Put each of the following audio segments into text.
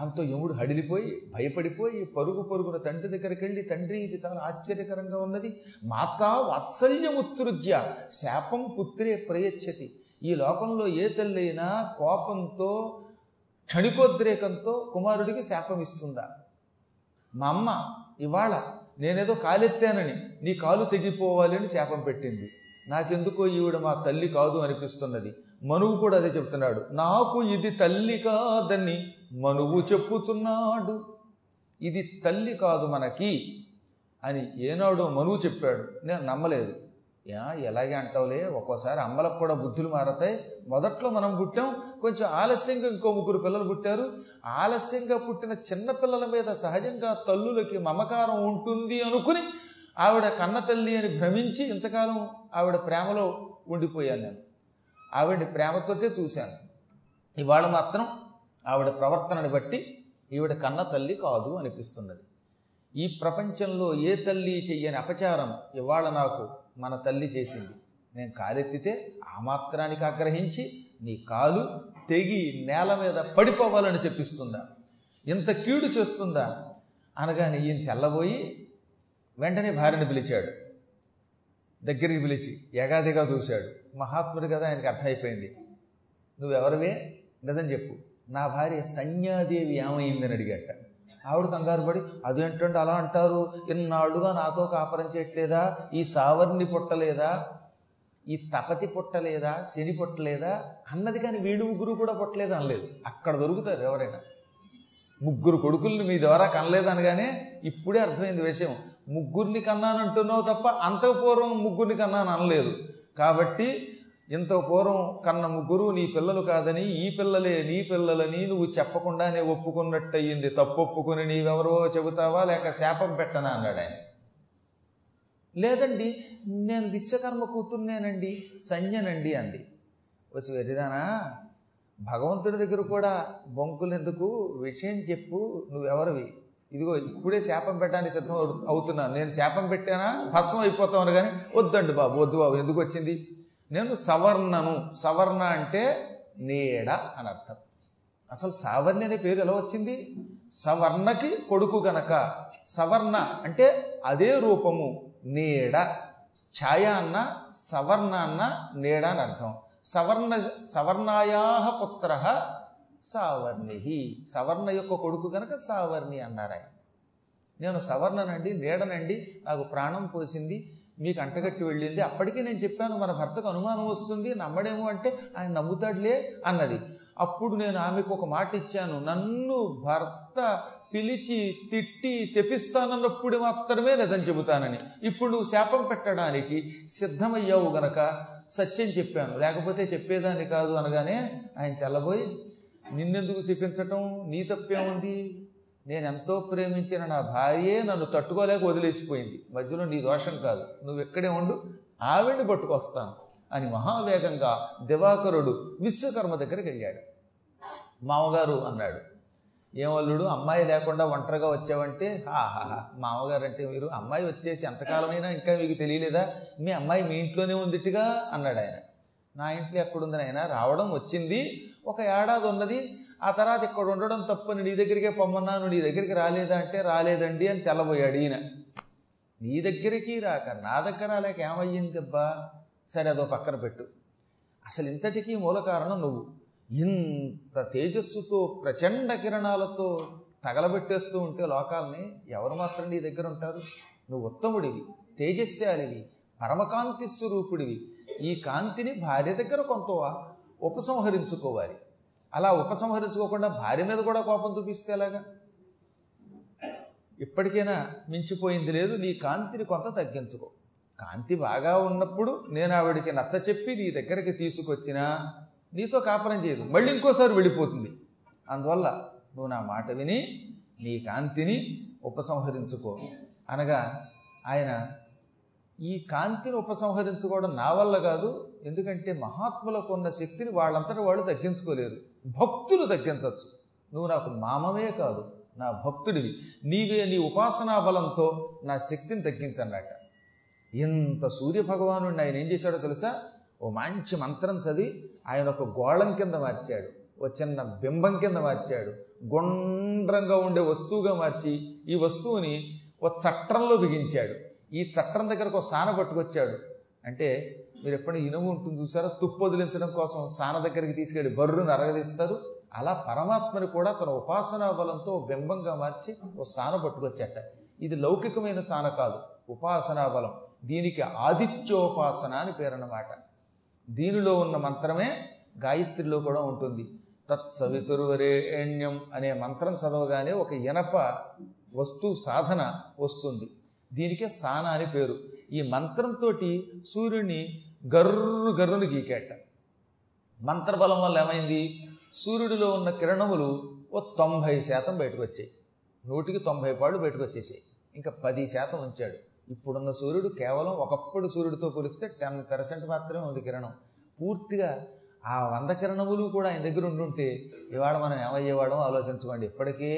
దాంతో యముడు హడిలిపోయి భయపడిపోయి పరుగు పరుగున తండ్రి దగ్గరికి వెళ్ళి తండ్రి ఇది చాలా ఆశ్చర్యకరంగా ఉన్నది. మాతా వాత్సల్యముత్సృజ్య శాపం పుత్రే ప్రయచ్చతి. ఈ లోకంలో ఏ తల్లైనా కోపంతో క్షణికోద్రేకంతో కుమారుడికి శాపం ఇస్తుందా? మా అమ్మ ఇవాళ నేనేదో కాలెత్తానని నీ కాలు తెగిపోవాలి అని శాపం పెట్టింది. నాకెందుకో ఈవిడ మా తల్లి కాదు అనిపిస్తున్నది. మనువు కూడా అదే చెప్తున్నాడు. నాకు ఇది తల్లి కాదని మనువు చెప్పుచున్నాడు. ఇది తల్లి కాదు మనకి అని ఏనాడో మనువు చెప్పాడు. నేను నమ్మలేదు. యా ఎలాగే అంటావులే? ఒక్కోసారి అమ్మలకు కూడా బుద్ధులు మారతాయి. మొదట్లో మనం పుట్టాం. కొంచెం ఆలస్యంగా ఇంకో ముగ్గురు పిల్లలు పుట్టారు. ఆలస్యంగా పుట్టిన చిన్న పిల్లల మీద సహజంగా తల్లులకి మమకారం ఉంటుంది అనుకుని ఆవిడ కన్న తల్లి అని భ్రమించి ఇంతకాలం ఆవిడ ప్రేమలో ఉండిపోయాను నేను. ఆవిడ ప్రేమతోటే చూశాను. ఇవాళ మాత్రం ఆవిడ ప్రవర్తనని బట్టి ఈవిడ కన్న తల్లి కాదు అనిపిస్తున్నది. ఈ ప్రపంచంలో ఏ తల్లి చెయ్యని అపచారం ఇవాళ నాకు మన తల్లి చేసింది. నేను కాలెత్తితే ఆ మాత్రానికి ఆగ్రహించి నీ కాలు తెగి నేల మీద పడిపోవాలని చెప్పిస్తుందా? ఇంత కీడు చేస్తుందా? అనగానే ఈయన తెల్లబోయి వెంటనే భార్యను పిలిచాడు. దగ్గరికి పిలిచి ఎగాదిగా చూశాడు. మహాత్ముడు కదా ఆయనకి అర్థమైపోయింది. నువ్వెవరివే? నిజం చెప్పు. నా భార్య సన్యాదేవి ఏమైందని అడిగట. ఆవిడ కంగారు పడి అదేంటంటే అలా అంటారు? ఇన్నాళ్ళుగా నాతో కాపరం చేయట్లేదా? ఈ సావర్ణి పుట్టలేదా? ఈ తపతి పుట్టలేదా? శని పుట్టలేదా? అన్నది కానీ వీడు ముగ్గురు కూడా పుట్టలేదు అనలేదు. అక్కడ దొరుకుతారు ఎవరైనా. ముగ్గురు కొడుకుల్ని మీ ద్వారా కనలేదు అనగానే ఇప్పుడే అర్థమైంది విషయం. ముగ్గురిని కన్నానంటున్నావు తప్ప అంతకు పూర్వం ముగ్గురిని కన్నాను అనలేదు కాబట్టి ఇంత పూర్వం కన్న ముగ్గురు నీ పిల్లలు కాదని ఈ పిల్లలే నీ పిల్లలని నువ్వు చెప్పకుండానే ఒప్పుకున్నట్టు అయ్యింది తప్పు ఒప్పుకుని నీవెవరో చెబుతావా? లేక శాపం పెట్టనా? అన్నాడు ఆయన. లేదండి నేను విశ్వకర్మ కూతుర్నేనండి సంజనండి అంది. వచ్చి వెరిదానా భగవంతుడి దగ్గర కూడా బొంకులు ఎందుకు విషయం చెప్పు నువ్వెవరివి? ఇదిగో ఇప్పుడే శాపం పెట్టడానికి సిద్ధం అవుతున్నాను. నేను శాపం పెట్టానా? భస్మం అయిపోతాను కానీ వద్దండి బాబు వద్దు బాబు ఎందుకు వచ్చింది? నేను సవర్ణను సవర్ణ అంటే నీడ అని అర్థం. అసలు సావర్ణి అనే పేరు ఎలా వచ్చింది? సవర్ణకి కొడుకు గనక సవర్ణ అంటే అదే రూపము నీడ. ఛాయ అన్న సవర్ణ అన్న నీడ అని అర్థం. సవర్ణ సవర్ణాయా పుత్ర సావర్ణి. సవర్ణ యొక్క కొడుకు గనక సావర్ణి అన్నారు ఆయన నేను సవర్ణనండి నీడనండి నాకు ప్రాణం పోసింది మీకు అంటగట్టి వెళ్ళింది. అప్పటికే నేను చెప్పాను మన భర్తకు అనుమానం వస్తుంది. నమ్మడేమో అంటే ఆయన నమ్ముతాడులే అన్నది. అప్పుడు నేను ఆమెకు ఒక మాట ఇచ్చాను. నన్ను భర్త పిలిచి తిట్టి శపిస్తానన్నప్పుడు మాత్రమే నిజం చెబుతానని. ఇప్పుడు నువ్వు శాపం పెట్టడానికి సిద్ధమయ్యావు గనక సత్యం చెప్పాను. లేకపోతే చెప్పేదాన్ని కాదు అనగానే ఆయన తెల్లబోయి నిన్నెందుకు శపించటం? నీ తప్పేముంది? నేను ఎంతో ప్రేమించిన నా భార్యే నన్ను తట్టుకోలేక వదిలేసిపోయింది. మధ్యలో నీ దోషం కాదు. నువ్వు ఇక్కడే ఉండు ఆవిడ్ని పట్టుకొస్తాను అని మహావేగంగా దివాకరుడు విశ్వకర్మ దగ్గరికి వెళ్ళాడు. మామగారు అన్నాడు ఏమల్లుడు అమ్మాయి లేకుండా ఒంటరిగా వచ్చావంటే హాహాహా మామగారు అంటే మీరు అమ్మాయి వచ్చేసి ఎంతకాలమైనా ఇంకా మీకు తెలియలేదా? మీ అమ్మాయి మీ ఇంట్లోనే ఉందిట్టుగా అన్నాడు ఆయన నా ఇంట్లో ఎక్కడుంది ఆయన రావడం వచ్చింది. ఒక ఏడాది ఉన్నది. ఆ తర్వాత ఇక్కడ ఉండడం తప్పని నీ దగ్గరికే పొమ్మన్నాను నీ దగ్గరికి రాలేదా అంటే రాలేదండి అని తెల్లబోయాడు ఈయన. నీ దగ్గరికి రాక నా దగ్గర రాలేక ఏమయ్యింది అబ్బా? సరే అదో పక్కన పెట్టు. అసలు ఇంతటికీ మూల కారణం నువ్వు. ఇంత తేజస్సుతో ప్రచండ కిరణాలతో తగలబెట్టేస్తూ ఉంటే లోకాలని ఎవరు మాత్రం నీ దగ్గర ఉంటారు? నువ్వు ఉత్తముడివి తేజస్శాలివి పరమకాంతి స్వరూపుడివి. ఈ కాంతిని భార్య దగ్గర కొంత ఉపసంహరించుకోవాలి. అలా ఉపసంహరించుకోకుండా భార్య మీద కూడా కోపం చూపిస్తే ఎలాగా? ఇప్పటికైనా మించిపోయింది లేదు నీ కాంతిని కొంత తగ్గించుకో. కాంతి బాగా ఉన్నప్పుడు నేను ఆవిడికి నచ్చ చెప్పి నీ దగ్గరికి తీసుకొచ్చినా నీతో కాపరం చేయదు. మళ్ళీ ఇంకోసారి వెళ్ళిపోతుంది. అందువల్ల నువ్వు నా మాట విని నీ కాంతిని ఉపసంహరించుకో. అనగా ఆయన ఈ కాంతిని ఉపసంహరించుకోవడం నా వల్ల కాదు ఎందుకంటే మహాత్ములకు ఉన్న శక్తిని వాళ్ళంతటా వాళ్ళు తగ్గించుకోలేరు భక్తులు తగ్గించవచ్చు. నువ్వు నాకు మామమే కాదు నా భక్తుడివి. నీవే నీ ఉపాసనా బలంతో నా శక్తిని తగ్గించన్నట ఇంత సూర్యభగవాను ఆయన ఏం చేశాడో తెలుసా? ఓ మంచి మంత్రం చదివి ఆయన ఒక గోళం కింద మార్చాడు ఓ చిన్న బింబం కింద మార్చాడు గుండ్రంగా ఉండే వస్తువుగా మార్చి ఈ వస్తువుని ఓ చట్రంలో బిగించాడు. ఈ చట్రం దగ్గరకు ఒక సాన పట్టుకొచ్చాడు. అంటే మీరు ఎప్పుడైనా ఇనుము ఉంటుంది చూసారా? తుప్పు వదిలించడం కోసం సాన దగ్గరికి తీసుకెళ్ళి బర్రును అరగదీస్తారు. అలా పరమాత్మని కూడా తన ఉపాసనా బలంతో బింబంగా మార్చి ఓ సాన పట్టుకొచ్చాట. ఇది లౌకికమైన సాన కాదు ఉపాసనా బలం. దీనికి ఆదిత్యోపాసన అని పేరన్నమాట. దీనిలో ఉన్న మంత్రమే గాయత్రిలో కూడా ఉంటుంది. తత్సవితుర్వరేణ్యం అనే మంత్రం చదవగానే ఒక ఇనప వస్తు సాధన వస్తుంది. దీనికే సాన అని పేరు. ఈ మంత్రంతో సూర్యుడిని గర్రు గర్రును గీకాట. మంత్రబలం వల్ల ఏమైంది? సూర్యుడిలో ఉన్న కిరణములు ఓ తొంభై శాతం బయటకు వచ్చాయి నూటికి తొంభై పాళ్ళు బయటకు వచ్చేసాయి ఇంకా పది శాతం ఉంచాడు. ఇప్పుడున్న సూర్యుడు కేవలం ఒకప్పుడు సూర్యుడితో పోలిస్తే టెన్ పర్సెంట్ మాత్రమే ఉంది కిరణం. పూర్తిగా ఆ వంద కిరణములు కూడా ఆయన దగ్గర ఉండుంటే ఇవాడ మనం ఏమయ్యేవాడో ఆలోచించుకోండి. ఇప్పటికే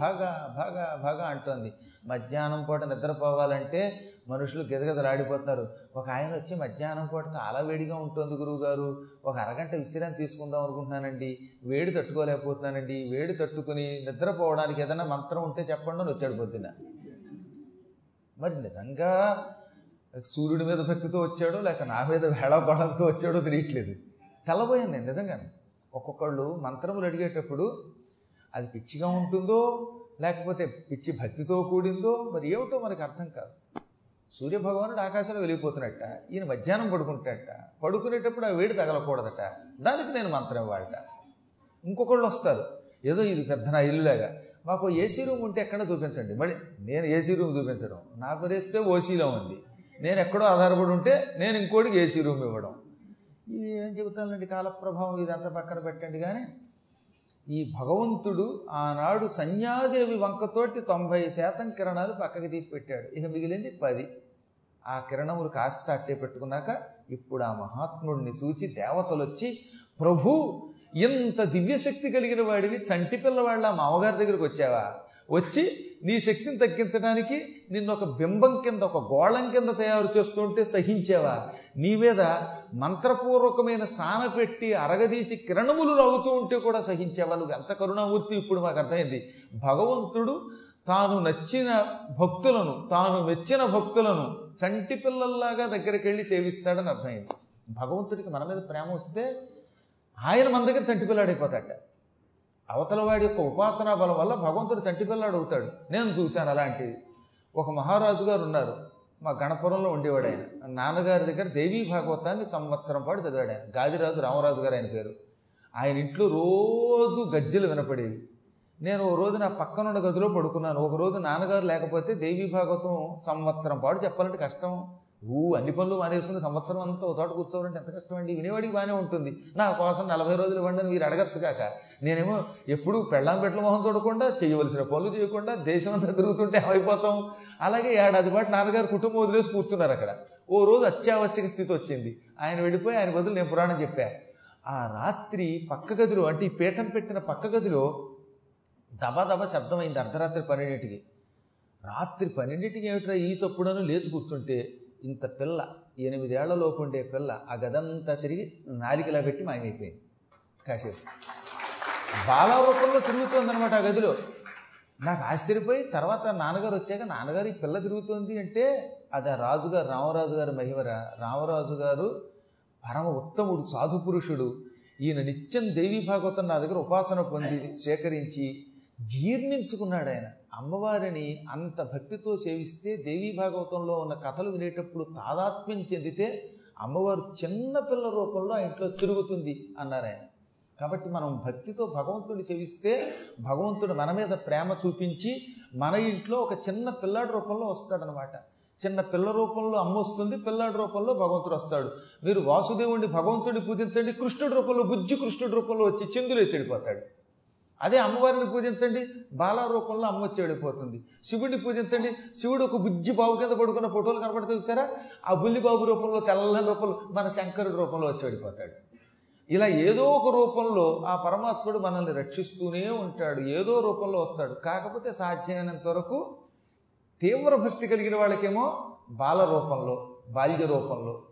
బాగా బాగా బాగా అంటోంది. మధ్యాహ్నం పూట నిద్రపోవాలంటే మనుషులు గెదగెదలాడిపోతున్నారు. ఒక ఆయన వచ్చి మధ్యాహ్నం పూట చాలా వేడిగా ఉంటుంది గురువు గారు ఒక అరగంట విశ్రాంతి తీసుకుందాం అనుకుంటున్నానండి. వేడి తట్టుకోలేకపోతున్నానండి. వేడి తట్టుకుని నిద్రపోవడానికి ఏదైనా మంత్రం ఉంటే చెప్పండి అని వచ్చాడు పొద్దున్న. మరి నిజంగా సూర్యుడి మీద భక్తితో వచ్చాడో లేక నా మీద వేళాపడంతో వచ్చాడో తెలియట్లేదు. తెల్లబోయాను నేను నిజంగానే. ఒక్కొక్కళ్ళు మంత్రములు అడిగేటప్పుడు అది పిచ్చిగా ఉంటుందో లేకపోతే పిచ్చి భక్తితో కూడిందో మరి ఏమిటో మనకు అర్థం కాదు. సూర్యభగవానుడు ఆకాశంలో వెళ్ళిపోతున్నట్ట ఈయన మధ్యాహ్నం పడుకుంటాడట పడుకునేటప్పుడు ఆ వేడి తగలకూడదట దానికి నేను మంత్రం వాడట. ఇంకొకళ్ళు వస్తారు ఏదో ఇది పెద్ద నా ఇల్లులాగా మాకు ఏసీ రూమ్ ఉంటే ఎక్కడ చూపించండి? మళ్ళీ నేను ఏసీ రూమ్ చూపించడం నా రేస్తే ఓసీలో ఉంది నేను ఎక్కడో ఆధారపడి ఉంటే నేను ఇంకోటికి ఏసీ రూమ్ ఇవ్వడం. ఇది ఏం చెబుతానులేండి కాలప్రభావం ఇదంతా పక్కన పెట్టండి కానీ ఈ భగవంతుడు ఆనాడు సంధ్యాదేవి వంకతోటి తొంభై శాతం కిరణాలు పక్కకి తీసి పెట్టాడు. ఇక మిగిలింది పది. ఆ కిరణములు కాస్త అట్టే పెట్టుకున్నాక ఇప్పుడు ఆ మహాత్ముడిని చూచి దేవతలు వచ్చి ప్రభు ఇంత దివ్యశక్తి కలిగిన వాడివి చంటి పిల్లవాళ్ళ మా అమ్మగారి దగ్గరికి వచ్చావా? వచ్చి నీ శక్తిని తగ్గించడానికి నిన్ను ఒక బింబం కింద ఒక గోళం కింద తయారు చేస్తుంటే సహించేవా? నీ మీద మంత్రపూర్వకమైన సాన పెట్టి అరగదీసి కిరణములు లాగుతూ ఉంటే కూడా సహించేవా? నువ్వు ఎంత కరుణామూర్తి ఇప్పుడు మాకు అర్థమైంది. భగవంతుడు తాను నచ్చిన భక్తులను తాను మెచ్చిన భక్తులను చంటి పిల్లల్లాగా దగ్గరికి వెళ్ళి సేవిస్తాడని అర్థమైంది. భగవంతుడికి మన మీద ప్రేమ వస్తే ఆయన మన దగ్గర చంటి పిల్లాడైపోతాడట. అవతల వాడి యొక్క ఉపాసనా బలం వల్ల భగవంతుడు చంటిపిల్లాడు అవుతాడు. నేను చూశాను అలాంటిది ఒక మహారాజు గారు ఉన్నారు. మా గణపురంలో ఉండేవాడు ఆయన. నాన్నగారి దగ్గర దేవీ భాగవతాన్ని సంవత్సరం పాటు చదివాడు ఆయన. గాదిరాజు రామరాజు గారు ఆయన పేరు. ఆయన ఇంట్లో రోజు గజ్జెలు వినపడేవి. నేను ఓ రోజు నా పక్కనున్న గదిలో పడుకున్నాను. ఒక రోజు నాన్నగారు లేకపోతే దేవీ భాగవతం సంవత్సరం పాటు చెప్పాలంటే కష్టం. ఊ అన్ని పనులు మానేసుకుని సంవత్సరం అంతా ఒక చోట కూర్చోవాలంటే ఎంత కష్టం అండి వినేవాడికి బాగానే ఉంటుంది. నా కోసం నలభై రోజులు ఇవ్వండి అని మీరు అడగచ్చు కాక నేనేమో ఎప్పుడు పెళ్ళాం పెట్టల మొహం చూడకుండా చేయవలసిన పనులు చేయకుండా దేశం అంతా తిరుగుతుంటే అయిపోతాం అలాగే ఏడాది పాటు నాన్నగారు కుటుంబం వదిలేసి కూర్చున్నారు అక్కడ. ఓ రోజు అత్యావశ్యక స్థితి వచ్చింది. ఆయన వెళ్ళిపోయి ఆయన బదులు నేను పురాణం చెప్పా. ఆ రాత్రి పక్క గదిలో అంటే ఈ పీఠం పెట్టిన పక్క గదిలో దబదబ శబ్దమైంది అర్ధరాత్రి పన్నెండింటికి. రాత్రి పన్నెండింటికి ఏమిట్రా ఈ చప్పుడను లేచి కూర్చుంటే ఇంత పిల్ల ఎనిమిదేళ్ళలోపు ఉండే పిల్ల ఆ గదంతా తిరిగి నాలికలా పెట్టి మాయమైపోయింది. కాసేపు. బాలావృతంలో తిరుగుతోందనమాట ఆ గదిలో. నాకు ఆశ్చర్యపోయి తర్వాత నాన్నగారు వచ్చాక నాన్నగారు ఈ పిల్ల తిరుగుతోంది అంటే అది ఆ రాజుగారు రామరాజు గారి మహిమర రామరాజు గారు పరమ ఉత్తముడు సాధు పురుషుడు ఈయన నిత్యం దేవీ భాగవతం నా దగ్గర ఉపాసన పొంది సేకరించి జీర్ణించుకున్నాడు ఆయన అమ్మవారిని అంత భక్తితో సేవిస్తే దేవీ భాగవతంలో ఉన్న కథలు వినేటప్పుడు తాదాత్మ్యం చెందితే అమ్మవారు చిన్న పిల్ల రూపంలో ఆ ఇంట్లో తిరుగుతుంది అన్నారు ఆయన కాబట్టి మనం భక్తితో భగవంతుడిని సేవిస్తే భగవంతుడు మన మీద ప్రేమ చూపించి మన ఇంట్లో ఒక చిన్న పిల్లాడి రూపంలో వస్తాడనమాట. చిన్న పిల్ల రూపంలో అమ్మ వస్తుంది పిల్లాడి రూపంలో భగవంతుడు వస్తాడు. మీరు వాసుదేవుడిని భగవంతుడిని పూజించండి కృష్ణుడి రూపంలో బుజ్జి కృష్ణుడి రూపంలో వచ్చి చిందులేసి వెళ్ళిపోతాడు. అదే అమ్మవారిని పూజించండి బాల రూపంలో అమ్మ వచ్చి వెళ్ళిపోతుంది. శివుడిని పూజించండి శివుడు ఒక బుజ్జి బాబు కింద పడుకున్న ఫోటోలు కనపడితే చూసారా? ఆ బుల్లి బాబు రూపంలో తెల్లని రూపంలో మన శంకరుడి రూపంలో వచ్చి వెళ్ళిపోతాడు. ఇలా ఏదో ఒక రూపంలో ఆ పరమాత్ముడు మనల్ని రక్షిస్తూనే ఉంటాడు ఏదో రూపంలో వస్తాడు. కాకపోతే సాధ్యమైనంత వరకు తీవ్ర భక్తి కలిగిన వాళ్ళకేమో బాల రూపంలో బాల్య రూపంలో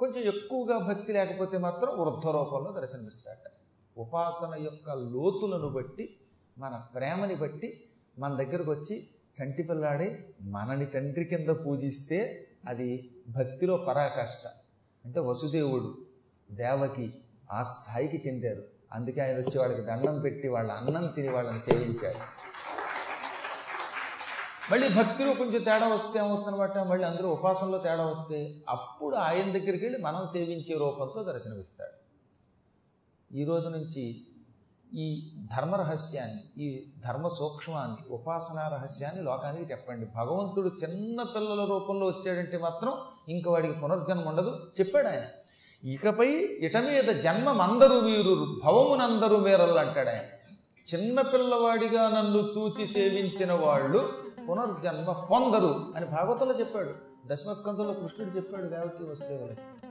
కొంచెం ఎక్కువగా భక్తి లేకపోతే మాత్రం వృద్ధ రూపంలో దర్శనమిస్తాడు ఉపాసన యొక్క లోతులను బట్టి మన ప్రేమని బట్టి మన దగ్గరకు వచ్చి చంటి పిల్లాడి మనని తండ్రి కింద పూజిస్తే అది భక్తిలో పరాకాష్ట. అంటే వసుదేవుడు దేవకి ఆ స్థాయికి చెందారు. అందుకే ఆయన వచ్చి వాళ్ళకి దండం పెట్టి వాళ్ళ అన్నం తిని వాళ్ళని సేవించారు మళ్ళీ భక్తిలో కొంచెం తేడా వస్తే ఏమవుతుందన్నమాట? మళ్ళీ అందరూ ఉపాసనలో తేడా వస్తే అప్పుడు ఆయన దగ్గరికి వెళ్ళి మనం సేవించే రూపంతో దర్శనమిస్తాడు. ఈ రోజు నుంచి ఈ ధర్మ రహస్యాన్ని ఈ ధర్మ సూక్ష్మాన్ని ఉపాసనా రహస్యాన్ని లోకానికి చెప్పండి. భగవంతుడు చిన్న పిల్లల రూపంలో వచ్చాడంటే మాత్రం ఇంక వాడికి పునర్జన్మ ఉండదు. చెప్పాడు ఆయన. ఇకపై ఇట మీద జన్మమందరు వీరు భవమునందరు మేరలు అంటాడు ఆయన. చిన్న పిల్లవాడిగా నన్ను చూచి సేవించిన వాళ్ళు పునర్జన్మ పొందరు అని భాగవతంలో చెప్పాడు. దశమస్కంధంలో కృష్ణుడు చెప్పాడు దేవకి వస్తే వాళ్ళకి